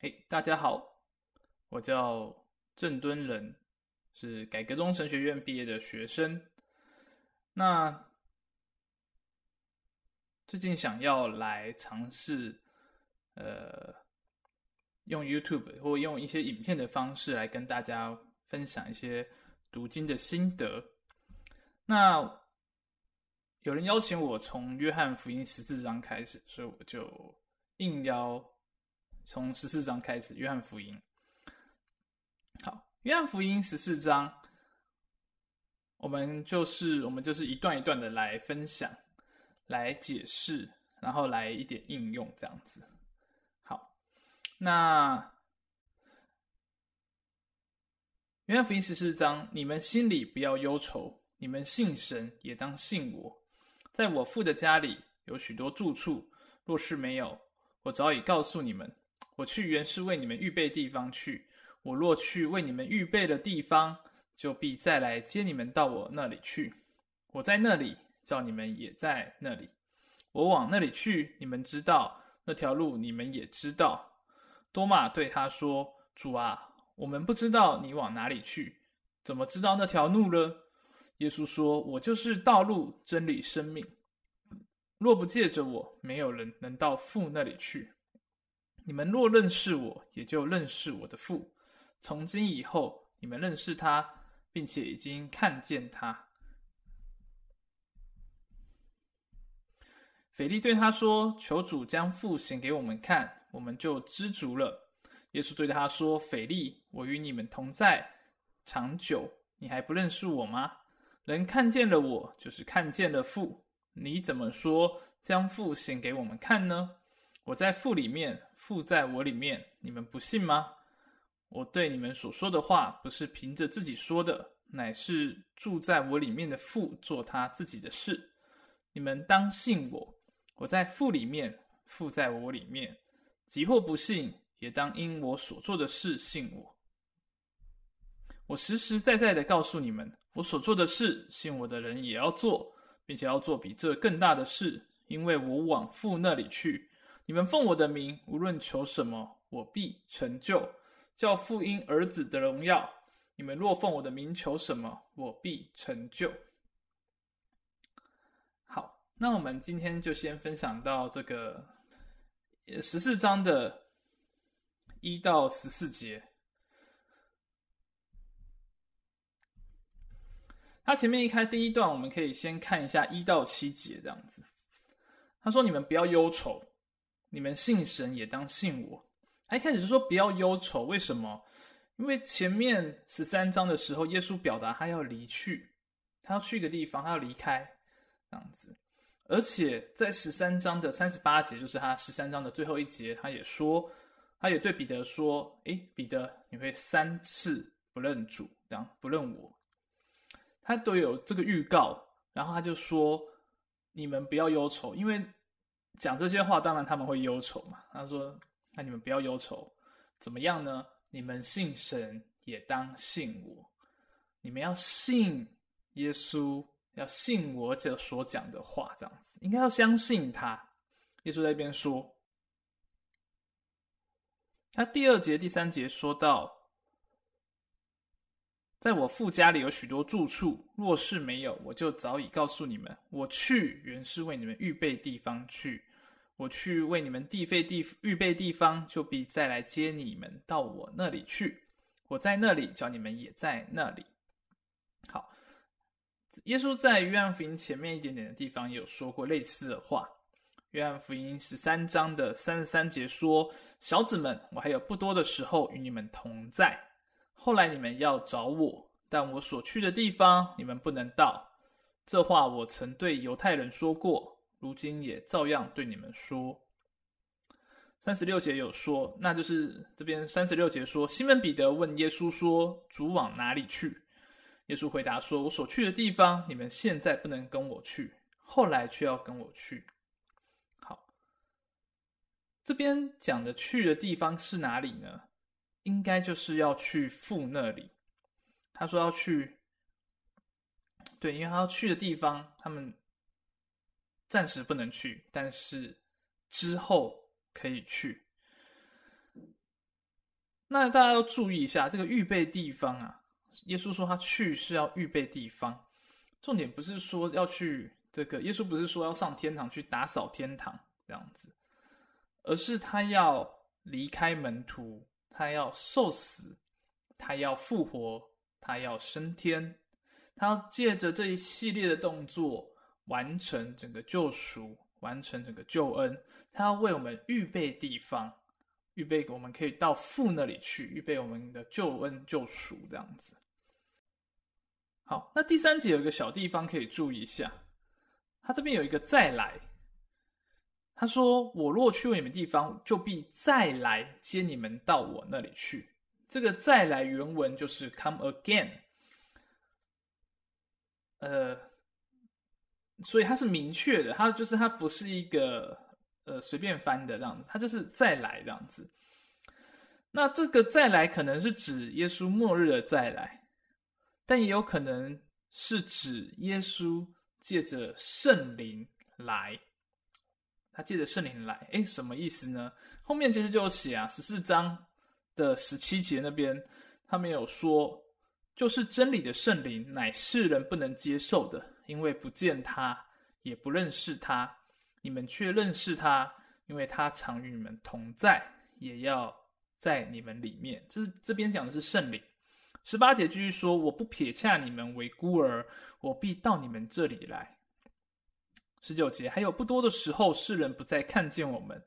嘿大家好，我叫郑敦仁，是改革宗神学院毕业的学生。那最近想要来尝试，呃，用 YouTube 或用一些影片的方式来跟大家分享一些读经的心得。那有人邀请我从约翰福音十四章开始，所以我就应邀。从十四章开始，约翰福音。好，约翰福音十四章，我们就是我们就是一段一段的来分享，来解释，然后来一点应用这样子。好，那约翰福音十四章，你们心里不要忧愁，你们信神也当信我，在我父的家里有许多住处，若是没有，我早已告诉你们。我去原是为你们预备地方去。我若去为你们预备的地方，就必再来接你们到我那里去。我在那里，叫你们也在那里。我往那里去，你们知道那条路，你们也知道。多马对他说：“主啊，我们不知道你往哪里去，怎么知道那条路呢？”耶稣说：“我就是道路、真理、生命。若不借着我，没有人能到父那里去。”你们若认识我，也就认识我的父。从今以后，你们认识他，并且已经看见他。腓利对他说：“求主将父显给我们看，我们就知足了。”耶稣对他说：“腓利，我与你们同在长久，你还不认识我吗？人看见了我，就是看见了父。你怎么说将父显给我们看呢？”我在父里面，父在我里面，你们不信吗？我对你们所说的话，不是凭着自己说的，乃是住在我里面的父做他自己的事。你们当信我。我在父里面，父在我里面。即或不信，也当因我所做的事信我。我实实在在的告诉你们，我所做的事，信我的人也要做，并且要做比这更大的事，因为我往父那里去。你们奉我的名，无论求什么，我必成就，叫父因儿子的荣耀。你们若奉我的名求什么，我必成就。好，那我们今天就先分享到这个十四章的一到十四节。他前面一开第一段，我们可以先看一下一到七节这样子。他说：“你们不要忧愁。”你们信神也当信我。他一开始就说不要忧愁，为什么？因为前面十三章的时候，耶稣表达他要离去，他要去一个地方，他要离开，这样子。而且在十三章的三十八节，就是他十三章的最后一节，他也说，他也对彼得说：“诶，彼得，你会三次不认主，这样不认我。”他都有这个预告，然后他就说：“你们不要忧愁，因为。”讲这些话，当然他们会忧愁嘛。他说：“那你们不要忧愁，怎么样呢？你们信神也当信我。你们要信耶稣，要信我这所讲的话，这样子应该要相信他。”耶稣在一边说。他第二节、第三节说到：“在我父家里有许多住处，若是没有，我就早已告诉你们。我去原是为你们预备地方去。”我去为你们地费地预备地方，就必再来接你们到我那里去。我在那里，叫你们也在那里。好，耶稣在约翰福音前面一点点的地方也有说过类似的话。约翰福音十三章的三十三节说：“小子们，我还有不多的时候与你们同在。后来你们要找我，但我所去的地方，你们不能到。这话我曾对犹太人说过。”如今也照样对你们说。三十六节有说，那就是这边三十六节说，西门彼得问耶稣说：“主往哪里去？”耶稣回答说：“我所去的地方，你们现在不能跟我去，后来却要跟我去。”好，这边讲的去的地方是哪里呢？应该就是要去父那里。他说要去，对，因为他要去的地方，他们。暂时不能去，但是之后可以去。那大家要注意一下这个预备地方啊。耶稣说他去是要预备地方，重点不是说要去这个，耶稣不是说要上天堂去打扫天堂这样子，而是他要离开门徒，他要受死，他要复活，他要升天，他要借着这一系列的动作完成整个救赎，完成整个救恩，他要为我们预备地方，预备我们可以到父那里去，预备我们的救恩救赎这样子。好，那第三节有一个小地方可以注意一下，他这边有一个再来。他说：“我若去你们地方，就必再来接你们到我那里去。”这个再来原文就是 “come again”。呃，所以它是明确的，它就是它不是一个呃随便翻的这样子，它就是再来这样子。那这个再来可能是指耶稣末日的再来。但也有可能是指耶稣借着圣灵来，他借着圣灵来，诶，什么意思呢？后面其实就写啊，十四章的十七节那边，他们有说，就是真理的圣灵，乃世人不能接受的，因为不见他，也不认识他，你们却认识他，因为他常与你们同在，也要在你们里面。这是这边讲的是圣灵。十八节继续说：“我不撇下你们为孤儿，我必到你们这里来。”十九节还有不多的时候，世人不再看见我们，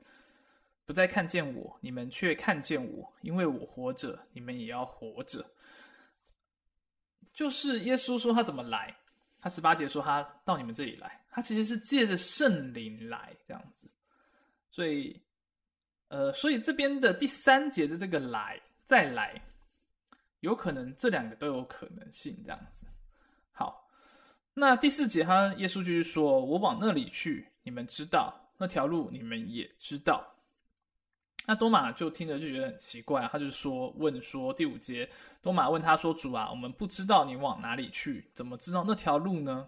不再看见我，你们却看见我，因为我活着，你们也要活着。就是耶稣说他怎么来，他十八节说他到你们这里来，他其实是借着圣灵来这样子。所以，呃，所以这边的第三节的这个来，再来。有可能这两个都有可能性，这样子。好，那第四节他耶稣就是说：“我往那里去，你们知道那条路，你们也知道。”那多马就听着就觉得很奇怪，他就说：“问说第五节，多马问他说：‘主啊，我们不知道你往哪里去，怎么知道那条路呢？’”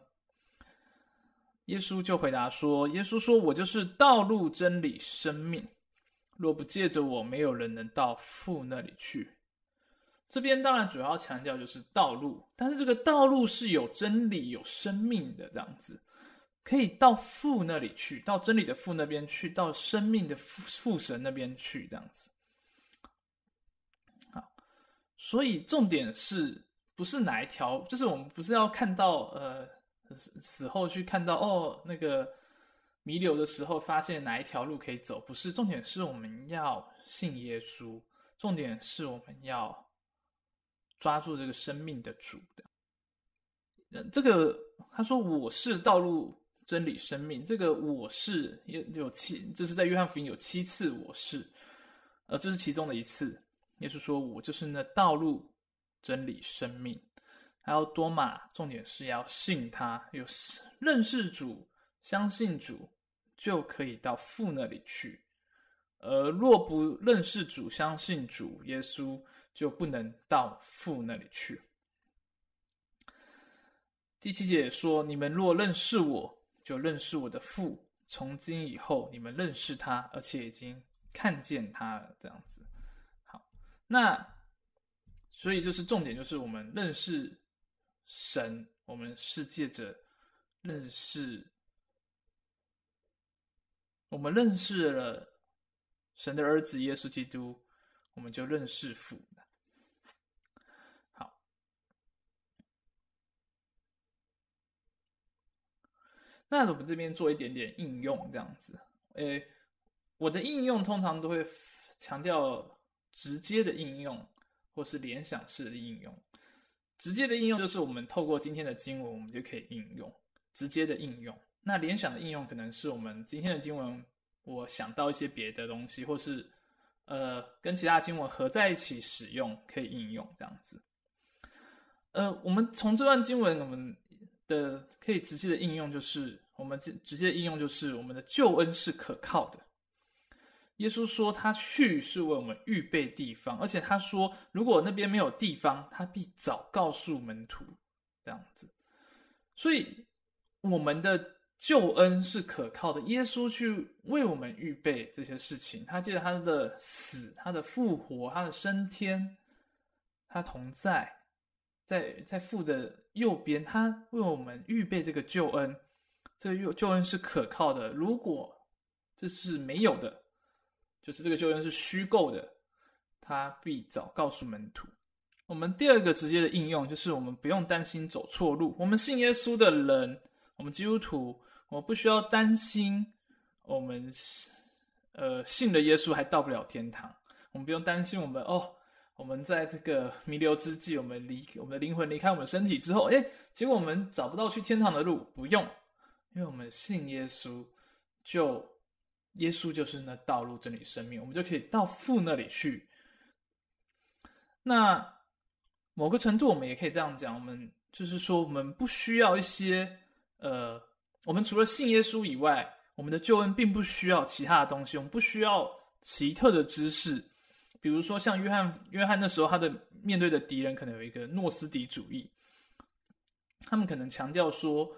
耶稣就回答说：“耶稣说我就是道路、真理、生命，若不借着我，没有人能到父那里去。”这边当然主要强调就是道路，但是这个道路是有真理、有生命的这样子，可以到父那里去，到真理的父那边去，到生命的父父神那边去这样子。好，所以重点是不是哪一条？就是我们不是要看到呃死后去看到哦那个弥留的时候发现哪一条路可以走？不是，重点是我们要信耶稣，重点是我们要。抓住这个生命的主的，这个他说我是道路、真理、生命。这个我是也有七，这是在约翰福音有七次我是，呃，这是其中的一次。耶稣说我就是那道路、真理、生命。还有多马，重点是要信他，有认识主、相信主，就可以到父那里去。而若不认识主、相信主耶稣，就不能到父那里去。第七节说：“你们若认识我，就认识我的父。从今以后，你们认识他，而且已经看见他了。”这样子。好，那所以就是重点，就是我们认识神，我们是借着认识，我们认识了神的儿子耶稣基督，我们就认识父。那我们这边做一点点应用，这样子。诶，我的应用通常都会强调直接的应用，或是联想式的应用。直接的应用就是我们透过今天的经文，我们就可以应用直接的应用。那联想的应用可能是我们今天的经文，我想到一些别的东西，或是呃跟其他经文合在一起使用，可以应用这样子。呃，我们从这段经文，我们的可以直接的应用就是。我们直直接应用就是我们的救恩是可靠的。耶稣说他去是为我们预备地方，而且他说如果那边没有地方，他必早告诉门徒这样子。所以我们的救恩是可靠的，耶稣去为我们预备这些事情，他借着他的死、他的复活、他的升天，他同在，在在父的右边，他为我们预备这个救恩，这个救恩是可靠的。如果这是没有的，就是这个救恩是虚构的，他必早告诉门徒。我们第二个直接的应用就是，我们不用担心走错路。我们信耶稣的人，我们基督徒，我们不需要担心，我们呃信了耶稣还到不了天堂。我们不用担心，我们哦，我们在这个弥留之际，我们离我们的灵魂离开我们身体之后，诶，结果我们找不到去天堂的路。不用，因为我们信耶稣，就耶稣就是那道路、真理、生命，我们就可以到父那里去。那。某个程度，我们也可以这样讲，我们就是说，我们不需要一些，呃，我们除了信耶稣以外，我们的救恩并不需要其他的东西，我们不需要奇特的知识，比如说像约翰，约翰那时候他的面对的敌人可能有一个诺斯底主义，他们可能强调说，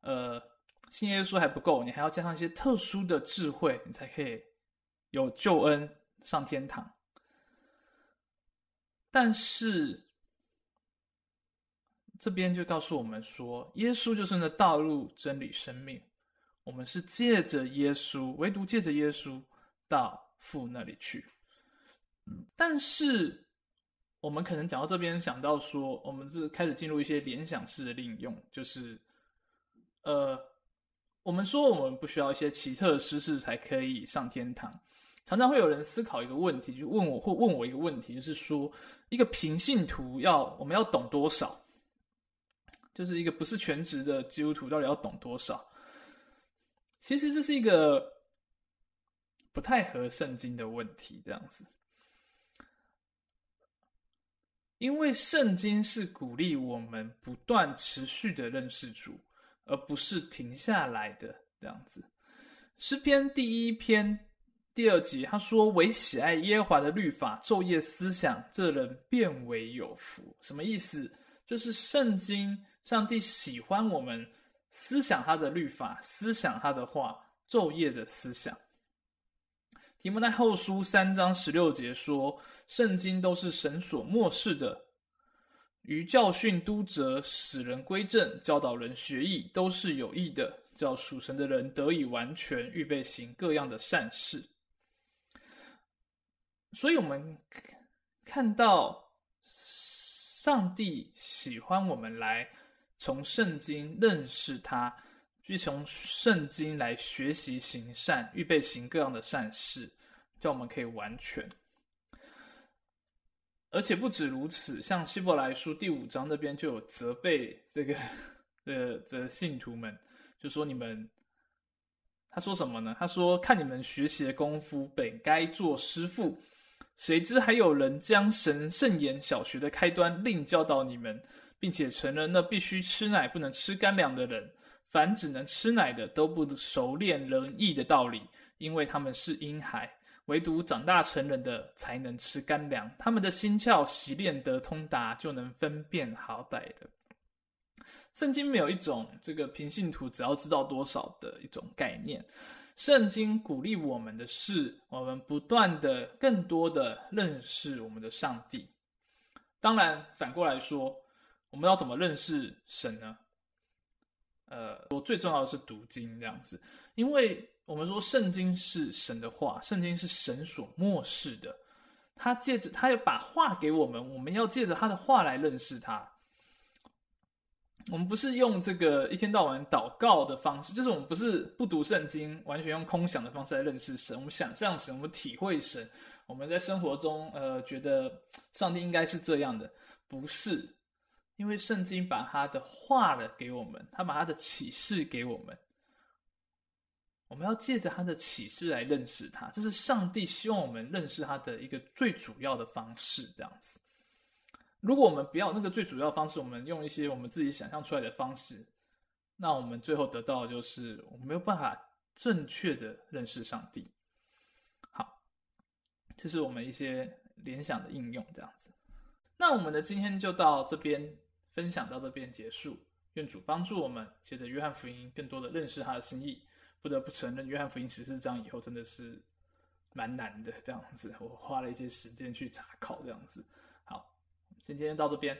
呃，信耶稣还不够，你还要加上一些特殊的智慧，你才可以有救恩上天堂，但是。这边就告诉我们说，耶稣就是那道路、真理、生命。我们是借着耶稣，唯独借着耶稣到父那里去。但是，我们可能讲到这边，想到说，我们是开始进入一些联想式的应用，就是，呃，我们说我们不需要一些奇特的知识才可以上天堂。常常会有人思考一个问题，就问我，或问我一个问题，就是说，一个平信徒要我们要懂多少？就是一个不是全职的基督徒，到底要懂多少？其实这是一个不太合圣经的问题，这样子。因为圣经是鼓励我们不断持续的认识主，而不是停下来的这样子。诗篇第一篇第二节，他说：“唯喜爱耶和华的律法，昼夜思想，这人便为有福。”什么意思？就是圣经。上帝喜欢我们思想他的律法，思想他的话，昼夜的思想。提摩太后书三章十六节说：“圣经都是神所默示的，于教训、督责、使人归正、教导人学义，都是有益的，叫属神的人得以完全，预备行各样的善事。”所以，我们看到上帝喜欢我们来。从圣经认识他，去从圣经来学习行善，预备行各样的善事，叫我们可以完全。而且不止如此，像希伯来书第五章那边就有责备这个呃这信徒们，就说你们，他说什么呢？他说看你们学习的功夫，本该做师傅，谁知还有人将神圣言小学的开端另教导你们。并且成了那必须吃奶不能吃干粮的人，凡只能吃奶的都不熟练仁义的道理，因为他们是婴孩；唯独长大成人的才能吃干粮，他们的心窍习练得通达，就能分辨好歹了。圣经没有一种这个平信徒只要知道多少的一种概念，圣经鼓励我们的是，我们不断的、更多的认识我们的上帝。当然，反过来说。我们要怎么认识神呢？呃，我最重要的是读经这样子，因为我们说圣经是神的话，圣经是神所默示的，他借着他要把话给我们，我们要借着他的话来认识他。我们不是用这个一天到晚祷告的方式，就是我们不是不读圣经，完全用空想的方式来认识神。我们想象神，我们体会神，我们在生活中呃觉得上帝应该是这样的，不是。因为圣经把他的话了给我们，他把他的启示给我们，我们要借着他的启示来认识他，这是上帝希望我们认识他的一个最主要的方式。这样子，如果我们不要那个最主要的方式，我们用一些我们自己想象出来的方式，那我们最后得到的就是我们没有办法正确的认识上帝。好，这是我们一些联想的应用，这样子。那我们的今天就到这边。分享到这边结束，愿主帮助我们，借着约翰福音更多的认识他的心意。不得不承认，约翰福音十四章以后真的是蛮难的，这样子，我花了一些时间去查考，这样子。好，今天到这边。